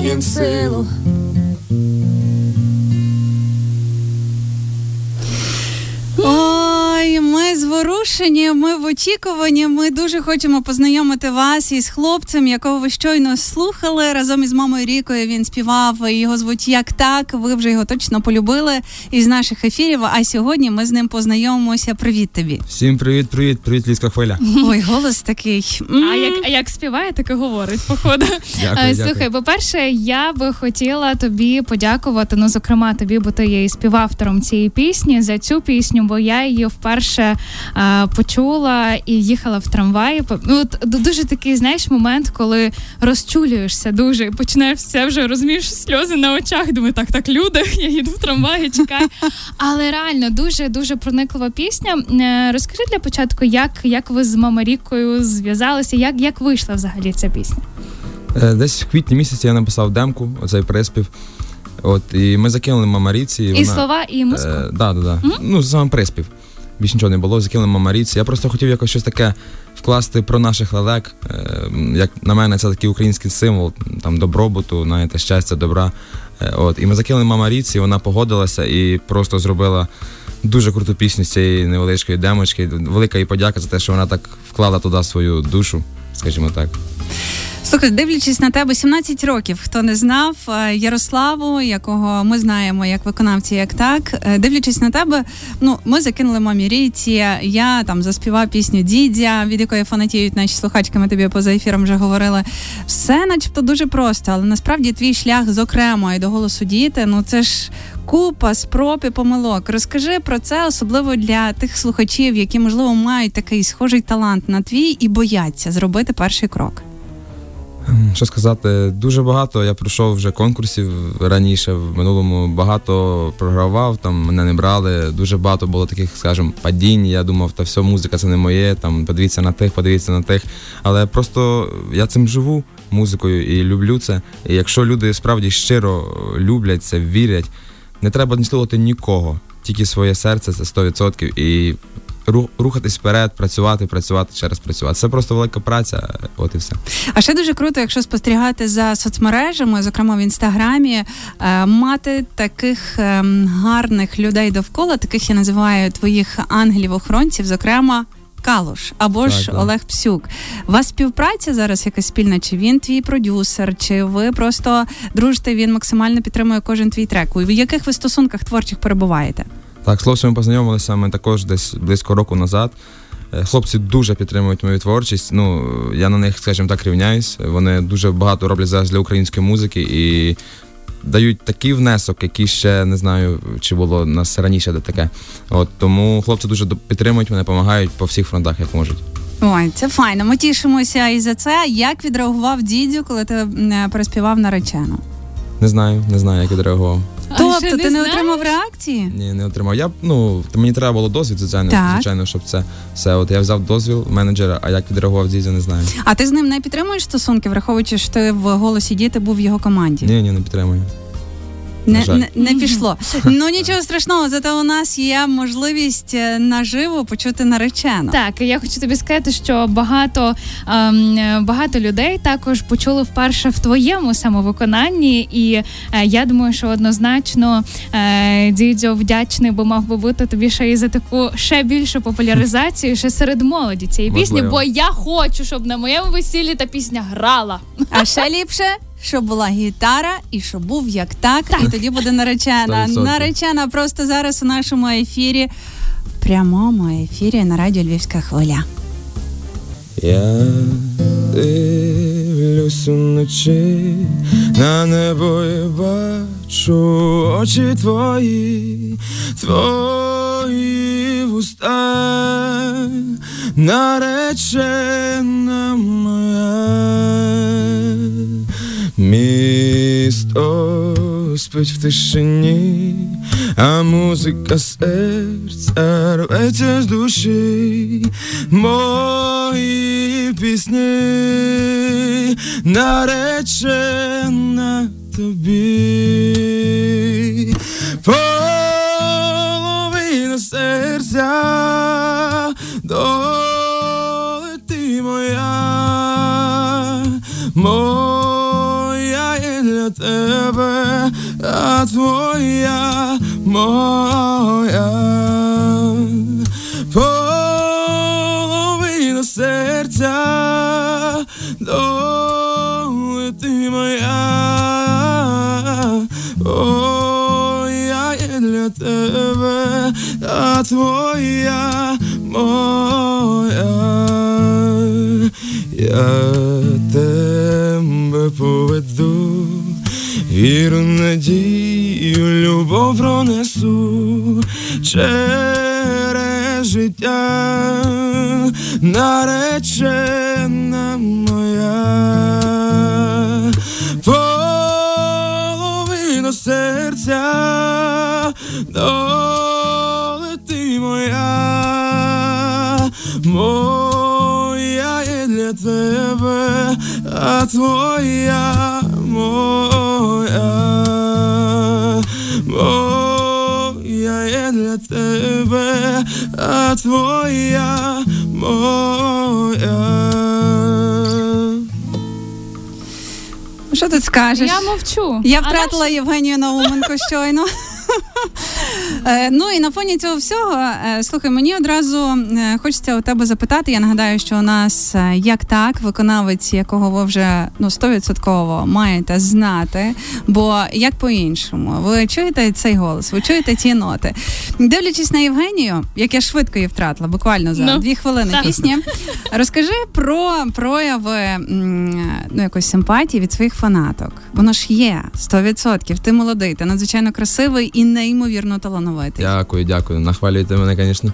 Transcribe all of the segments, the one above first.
їм силу. Ми зворушені, ми в очікуванні. Ми дуже хочемо познайомити вас із хлопцем, якого ви щойно слухали разом із мамою Рікою. Він співав. Його звуть як так. Ви вже його точно полюбили із наших ефірів. А сьогодні ми з ним познайомимося. Привіт тобі. Всім привіт, привіт, привіт, ліська хвиля. Ой, голос такий. А як а як співає, так і говорить, походу. Дякую, Слухай, дякую. по-перше, я би хотіла тобі подякувати. Ну, зокрема, тобі, бо ти є і співавтором цієї пісні за цю пісню, бо я її вперше а, почула і їхала в трамваї. Ну, от дуже такий, знаєш, момент, коли розчулюєшся дуже і починаєш все вже розумієш сльози на очах. Думаю, так, так, люди, я їду в трамваї, чекаю. Але реально дуже дуже прониклива пісня. Е, Розкажи для початку, як, як ви з Мамарікою зв'язалися, як, як вийшла взагалі ця пісня? Е, Десь в квітні місяці я написав демку, оцей приспів. От, і ми закинули мамаріці. І слова, і музику. Е, да, да, да. Ну, сам приспів. Більше нічого не було, закинули мамаріці. Я просто хотів якось щось таке вкласти про наших лелек. Е, як на мене, це такий український символ там добробуту, знаєте, щастя, добра. Е, от, і ми закинули мамаріці, вона погодилася і просто зробила дуже круту пісню з цієї невеличкої демочки. Велика їй подяка за те, що вона так вклала туди свою душу, скажімо так. Слухай, дивлячись на тебе 17 років, хто не знав е, Ярославу, якого ми знаємо як виконавці, як так. Е, Дивлячись на тебе, ну ми закинули мамі ріці. Я там заспівав пісню Дідя, від якої фанатіють наші слухачки. Ми тобі поза ефіром вже говорили. Все, начебто, дуже просто, але насправді твій шлях, зокрема, і до голосу діти, ну це ж. Купа спроб і помилок. Розкажи про це, особливо для тих слухачів, які можливо мають такий схожий талант на твій і бояться зробити перший крок. Що сказати, дуже багато. Я пройшов вже конкурсів раніше в минулому. Багато програвав, там мене не брали. Дуже багато було таких, скажімо, падінь. Я думав, та все, музика це не моє. Там подивіться на тих, подивіться на тих. Але просто я цим живу музикою і люблю це. І якщо люди справді щиро люблять це, вірять, не треба не слухати нікого, тільки своє серце, це 100%. І рухатись вперед, працювати, працювати, ще раз працювати. Це просто велика праця, от і все. А ще дуже круто, якщо спостерігати за соцмережами, зокрема в інстаграмі, е, мати таких ем, гарних людей довкола, таких я називаю твоїх ангелів-охоронців, зокрема. Калуш або ж Так, так. Олег Псюк. У вас співпраця зараз якась спільна? Чи він твій продюсер, чи ви просто дружите? Він максимально підтримує кожен твій трек? У яких ви стосунках творчих перебуваєте? Так, з хлопцями познайомилися ми також десь близько року назад. Е, Хлопці дуже підтримують мою творчість. Ну, я на них, скажімо так, рівняюсь. Вони дуже багато роблять зараз для української музики і дають такий внесок, який ще не знаю, чи було у нас раніше де таке. От тому хлопці дуже підтримують мене, допомагають по всіх фронтах, як можуть. Ой, це файно. Ми тішимося і за це. Як відреагував дідю, коли ти е, переспівав наречену? Не знаю, не знаю, як відреагував. Тобто ти не не знаєш? отримав реакції? Ні, не отримав. Я ну мені треба було дозвіл, звичайно, Так. звичайно, щоб це все. От я взяв дозвіл менеджера, а як відреагував Дізя, не знаю. А ти з ним не підтримуєш стосунки, враховуючи, що ти в голосі діти був в його команді? Ні, ні, не підтримую. Не, не, не пішло. Ну нічого страшного, зате у нас є можливість е, наживо почути наречену. Так, я хочу тобі сказати, що багато, ем, е, багато людей також почули вперше в твоєму самовиконанні, і е, я думаю, що однозначно е, дідьо вдячний, бо мав би бути тобі ще і за таку ще більшу популяризацію ще серед молоді цієї пісні. Бо я хочу, щоб на моєму весіллі та пісня грала. А ще ліпше, щоб була гітара і щоб був як так, і тоді буде наречена. 100%. Наречена просто зараз у нашому ефірі, в прямому ефірі на радіо Львівська хвиля. Я дивлюсь уночі на небо і бачу очі твої, твої вуста, наречена моя. Місто спить в тишині, а музика серця рветься з душі, мої пісні наречена тобі. А твоя моя. Половина серця, доли ти моя, О, я є для тебе, а твоя моя, я тебе поведу, віру, надію, любов пронесу через життя, наречена моя, половина серця, долети моя, моя є для тебе, а твоя моя, моя є для тебе, а твоя моя. Що ти скажеш? Я мовчу. Я втратила Євгенію Науменко щойно. Е, Ну і на фоні цього всього, е, слухай, мені одразу е, хочеться у тебе запитати. Я нагадаю, що у нас як так, виконавець, якого ви вже ну стовідсотково маєте знати. Бо як по-іншому, ви чуєте цей голос, ви чуєте ті ноти. Дивлячись на Євгенію, як я швидко її втратила, буквально за Ну, дві хвилини так. пісні. Розкажи про прояви ну, якоїсь симпатії від своїх фанаток. Воно ж є 100%. Ти молодий, ти надзвичайно красивий і неймовірно талановитий. Дякую, дякую. Нахвалюєте мене, звісно.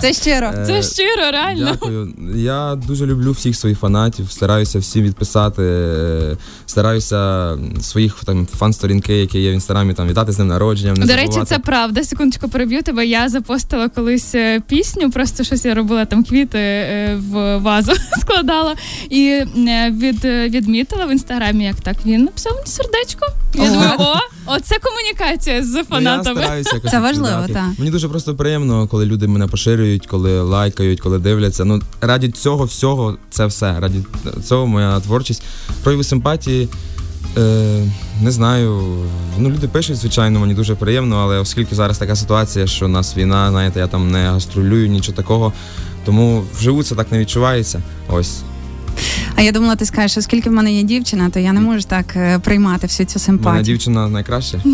Це щиро. Це щиро, реально. Дякую. Я дуже люблю всіх своїх фанатів, стараюся всім відписати, е, стараюся своїх там фан-сторінки, які є в інстаграмі, там вітати з ним народженням. Не До речі, забувати. це правда. Секундочку переб'ю тебе. Я запостила колись е, пісню, просто щось я робила там квіти е, в вазу складала і е, від, е, відмітила в інстаграмі, як так він написав мені сердечко. Я О. думаю, о, оце комунікація з Ну, я якось Це важливо, так. Мені дуже просто приємно, коли люди мене поширюють, коли лайкають, коли дивляться. Ну, раді цього всього це все. Раді цього моя творчість. Прояви симпатії. Е, не знаю. Ну, люди пишуть, звичайно, мені дуже приємно, але оскільки зараз така ситуація, що у нас війна, знаєте, я там не гастролюю, нічого такого. Тому вживу це так не відчувається. Ось. А я думала, ти скажеш, оскільки в мене є дівчина, то я не можу так е, приймати всю цю мене симпатію. дівчина найкраща.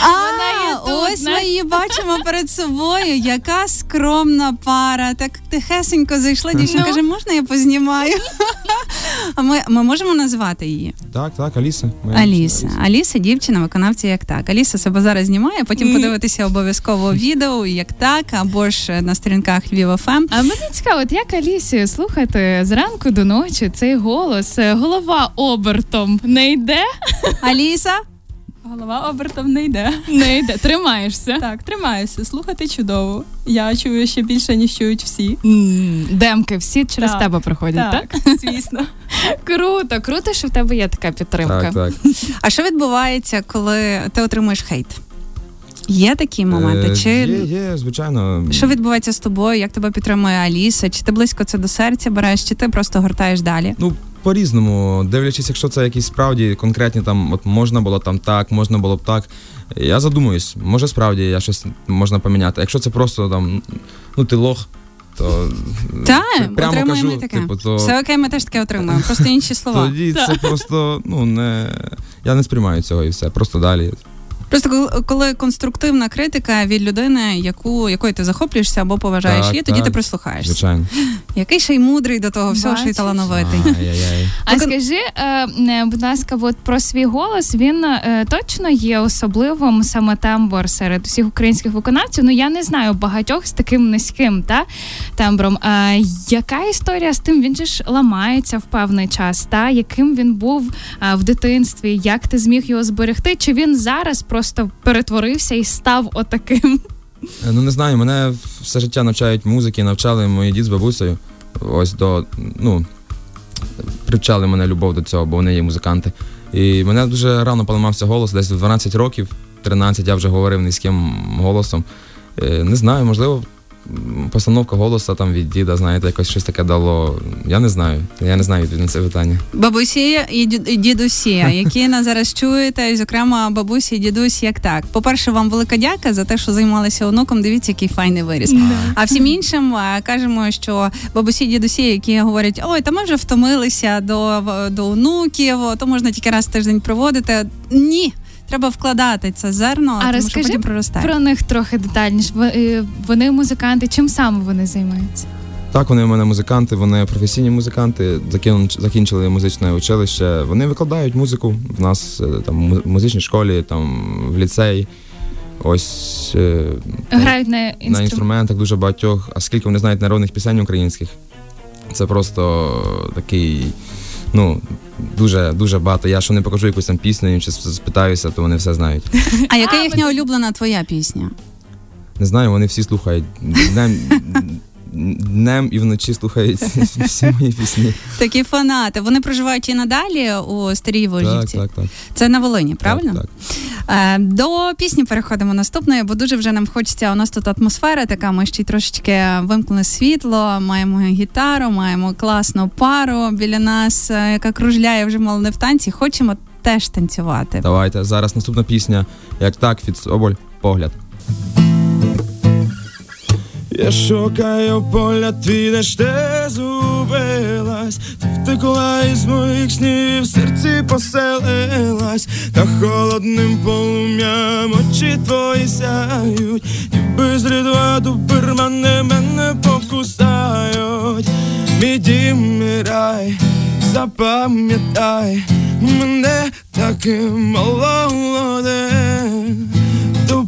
А, тут, ось ми її бачимо перед собою. Яка скромна пара. Так тихесенько зайшла. Дівчина Ну. каже, можна я познімаю? А ми, ми можемо назвати її Так, так, Аліса. Аліса. Аліса, дівчина, виконавці як так. Аліса себе зараз знімає, потім mm. подивитися обов'язково відео як так, або ж на сторінках Львів ФМ. А мені цікаво, от як Алісі слухати зранку до ночі цей голос, голова обертом не йде? Аліса, Голова обертом не йде. Не йде. Тримаєшся. Так, тримаюся. Слухати чудово. Я чую ще більше, ніж чують всі. Демки всі через Так. тебе проходять, так? Так, звісно. Круто, круто, що в тебе є така підтримка. Так, так. а що відбувається, коли ти отримуєш хейт? Є такі моменти? Е, Чи Є, є, звичайно. що відбувається з тобою? Як тебе підтримує Аліса? Чи ти близько це до серця береш, чи ти просто гортаєш далі? Ну, по-різному, дивлячись, якщо це якісь справді конкретні там, от можна було там так, можна було б так. Я задумуюсь, може справді я щось можна поміняти. Якщо це просто там, ну ти лох, то Та, прямо отримуємо кажу, таке. типу, то Все окей, ми теж таке отримуємо. Просто інші слова. тоді це просто ну не я не сприймаю цього і все. Просто далі. Просто коли- коли конструктивна критика від людини, яку якою ти захоплюєшся або поважаєш Так, її, тоді так. ти прислухаєшся. Звичайно. Який ще й мудрий до того всього, що й талановитий. Ай-яй-яй. А скажи, е, е, будь ласка, от про свій голос він е, точно є особливим саме тембр серед усіх українських виконавців. Ну я не знаю багатьох з таким низьким та тембром. А яка історія з тим? Він же ж ламається в певний час. Та яким він був в дитинстві? Як ти зміг його зберегти? Чи він зараз просто перетворився і став отаким? Е, Ну не знаю, мене все життя навчають музики, навчали мої дід з бабусею. Ось до ну привчали мене любов до цього, бо вони є музиканти. І мене дуже рано поламався голос, десь в 12 років, 13 я вже говорив низьким голосом. Е, Не знаю, можливо, постановка голоса там від діда, знаєте, якось щось таке дало. Я не знаю. Я не знаю відповідь на це питання. Бабусі і дідусі, які нас зараз чуєте, і, зокрема, бабусі і дідусь, як так. По-перше, вам велика дяка за те, що займалися онуком. Дивіться, який файний виріс. А всім іншим е, кажемо, що бабусі, дідусі, які говорять, ой, та ми вже втомилися до, до онуків, то можна тільки раз в тиждень проводити. Ні. Треба вкладати це зерно, А тому що розкажи потім проростає. Про них трохи детальніше. Е, Вони музиканти. Чим саме вони займаються? Так, вони в мене музиканти, вони професійні музиканти, закін- закінчили музичне училище. Вони викладають музику в нас е, там в музичній школі, там в ліцеї. Ось е, Грають на на інструментах. інструментах дуже багатьох. А скільки вони знають народних пісень українських? Це просто такий, ну. Дуже дуже багато. Я що не покажу якусь там пісню, чи спитаюся, то вони все знають. А яка їхня улюблена твоя пісня? Не знаю, вони всі слухають днем, і вночі слухають всі мої пісні. Такі фанати. Вони проживають і надалі у старій Так, Вожівці. так, так. Це на Волині, правильно? Так, так. Е, До пісні переходимо наступної, бо дуже вже нам хочеться. У нас тут атмосфера така. Ми ще й трошечки вимкнули світло, маємо гітару, маємо класну пару біля нас, е, яка кружляє вже мало не в танці. Хочемо теж танцювати. Давайте. Зараз наступна пісня. Як так, від Соболь, погляд. Я шукаю поля твій, де ж зубилась, втекла із моїх снів, в серці поселилась, та холодним полум'ям очі твої сяють, і без рідва добермани мене покусають. Мій дім, мій рай, запам'ятай мене таким молодим.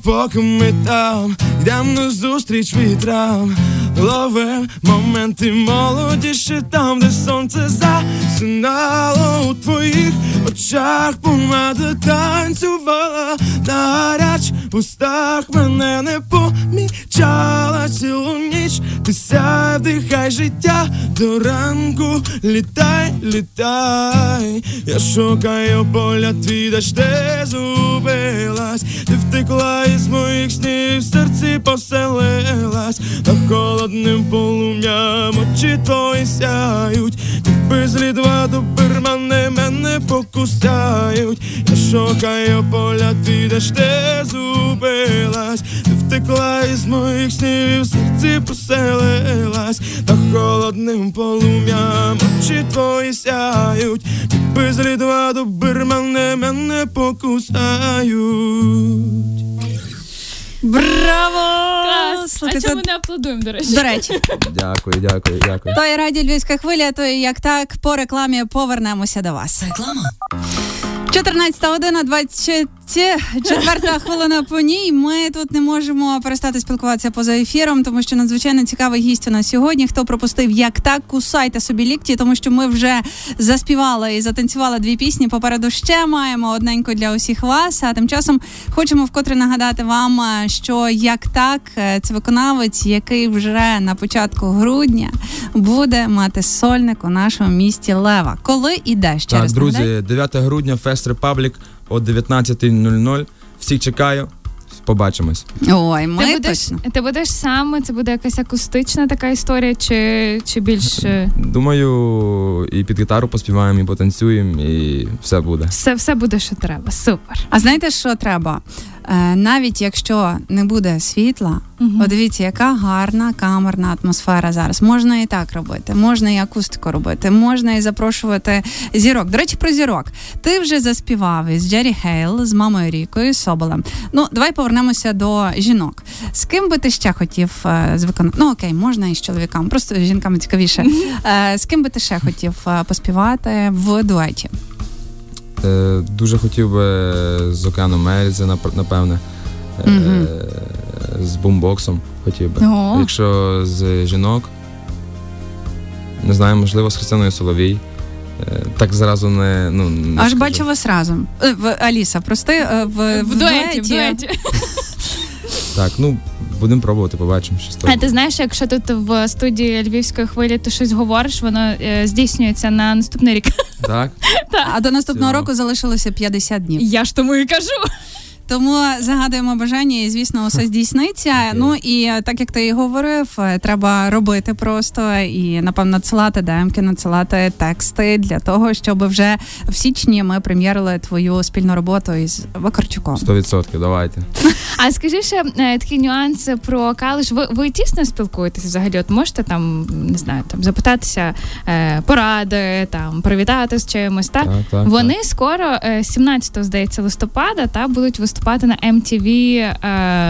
Допоки ми там. Йдем на зустріч вітрам, ловим моменти молодіші там, де сонце засинало у твоїх очах, помада танцювала на гаряч устах мене не помічала цілу ніч. Ти сяй, вдихай життя до ранку, літай, літай. Я шукаю поля твій, ж ти зубилась, ти втекла із моїх снів, в серці поселилась, та холодним полум'ям очі твої сяють, і без лідва добермани мене покусають. Я шукаю поля твій, де ти зубилась, із моїх снів, в серці поселилась, та холодним полум'ям очі твої сяють, і без лідва добермани мене покусають. Браво! Клас! Слухай, а це- чому не аплодуємо, до речі? До речі, Дякую, дякую, дякую. то і радіо Львівська хвиля, то і як так по рекламі повернемося до вас. Реклама. 14 година, 24 хвилина по ній. Ми тут не можемо перестати спілкуватися поза ефіром, тому що надзвичайно цікавий гість у нас сьогодні. Хто пропустив, як так, кусайте собі лікті, тому що ми вже заспівали і затанцювали дві пісні. Попереду ще маємо одненько для усіх вас. А тим часом хочемо вкотре нагадати вам, е, що як так, е, це виконавець, який вже на початку грудня буде мати сольник у нашому місті Лева. Коли і де ще Так, раз друзі, 9 грудня Fest Republic о 19.00. Всіх чекаю. Побачимось. Ой, ми Ти будеш, точно. ти будеш сам, це буде якась акустична така історія, чи, чи більш е, Думаю, і під гітару поспіваємо, і потанцюємо, і все буде. все, все буде, що треба. Супер. А знаєте, що треба? Е, навіть якщо не буде світла, Мгм. подивіться, яка гарна камерна атмосфера зараз. Можна і так робити, можна і акустику робити, можна і запрошувати зірок. До речі, про зірок. Ти вже заспівав із Джері Хейл, з мамою Рікою, з Соболем. Ну, давай повернемося до жінок. З ким би ти ще хотів е, з виконати? Ну окей, можна і з чоловіками, просто з жінками цікавіше. Е, з ким би ти ще хотів поспівати в дуеті? Е, дуже хотів би з океаном нап- напевне. Мгм. З бумбоксом хотів би. О. Якщо з жінок, не знаю, можливо, з Христиною Соловій. Е, Так зразу не. Ну, не Аж скажу. бачу вас разом. В- Аліса, прости, е, в, В дуеті, в дуеті. Так, ну будемо пробувати, побачимо, що з А ти знаєш, якщо тут в студії львівської хвилі ти щось говориш, воно е, здійснюється на наступний рік. Так? А до наступного року залишилося 50 днів. Я ж тому і кажу. Тому загадуємо бажання, і звісно, усе здійсниться. Ну і так як ти і говорив, треба робити просто і напевно надсилати демки, надсилати тексти для того, щоб вже в січні ми прем'єрили твою спільну роботу із Вакарчуком. 100%, давайте. А скажи ще е, такий нюанс про калиш. Ви ви тісно спілкуєтесь взагалі? От можете там не знаю, там запитатися е, поради, там привітати з чимось. Так, так, так вони так. скоро, 17 е, здається, листопада, та будуть виступати на MTV е,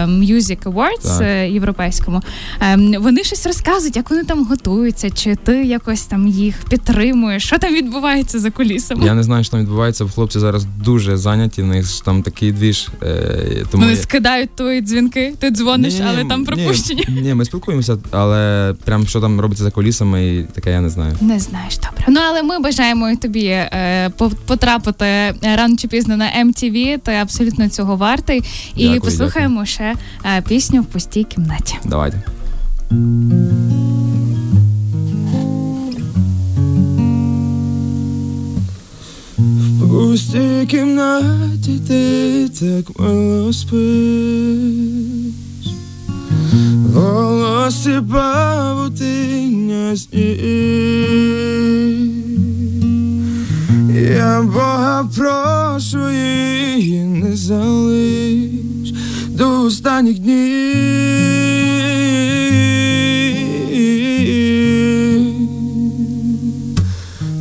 Music Awards е, європейському. Ем, вони щось розказують, як вони там готуються, чи ти якось там їх підтримуєш? Що там відбувається за кулісами? Я не знаю, що там відбувається. Хлопці зараз дуже зайняті. В них там такий двіж. Е, тому Вони я... скидають твої дзвінки, ти дзвониш, ні, ні, але там пропущені. Ні, ні, ми спілкуємося, але прям що там робиться за кулісами, і таке я не знаю. Не знаєш, добре. Ну але ми бажаємо тобі е, потрапити рано чи пізно на MTV, Ти абсолютно цього вартий. І дякую, послухаємо дякую. ще е, пісню в пустій кімнаті. Давайте. пустій кімнаті ти так мило спиш Волосі павутиння сніг Я не залиш до останніх днів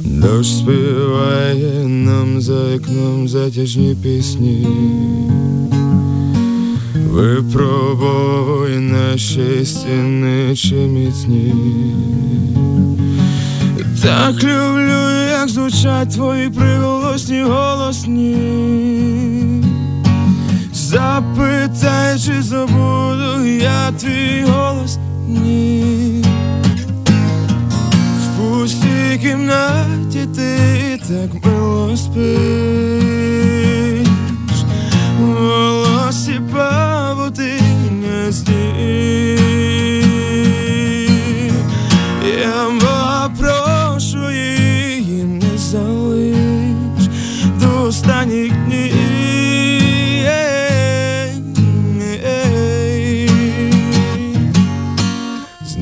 Дощ співає нам за вікном затяжні пісні, випробовує наші стіни чи міцні. Так люблю, як звучать твої приголосні голосні. Запитай, чи забуду я твій голос? Ні. Пустій кімнаті ти так мило спиш,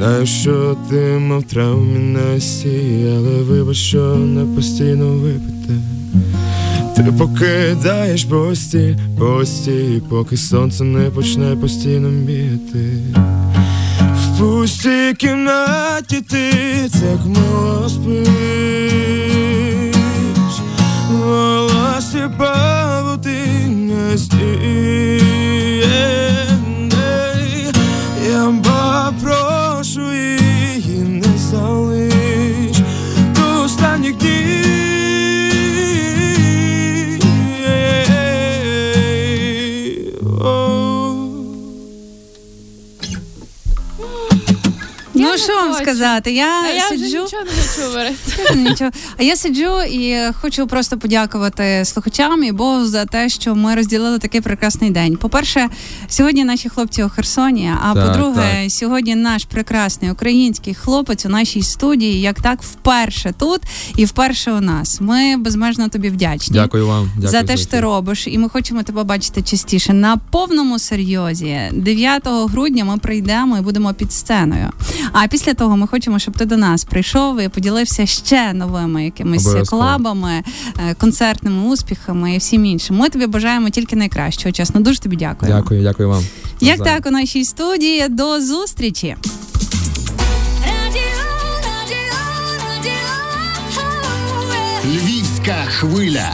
Знаю, що ти мав травмі Насті, але вибач, що не постійно випите. Ти покидаєш пості, пості, поки сонце не почне постійно бігати. В пустій кімнаті ти так мало спиш, волосся що вам сказати? Я а я сиджу... вже нічого не хочу говорити. Нічого. А я сиджу і хочу просто подякувати слухачам і Богу за те, що ми розділили такий прекрасний день. По-перше, сьогодні наші хлопці у Херсоні. А так, по-друге, так. сьогодні наш прекрасний український хлопець у нашій студії, як так, вперше тут і вперше у нас. Ми безмежно тобі вдячні. Дякую вам Дякую за те, що ти робиш, і ми хочемо тебе бачити частіше на повному серйозі. 9 грудня ми прийдемо і будемо під сценою. А після того ми хочемо, щоб ти до нас прийшов і поділився ще новими якимись Обов'язково. колабами, е, концертними успіхами і всім іншим. Ми тобі бажаємо тільки найкращого. Чесно, дуже тобі дякую. Дякую, дякую вам. Як так у нашій студії до зустрічі. Львівська хвиля.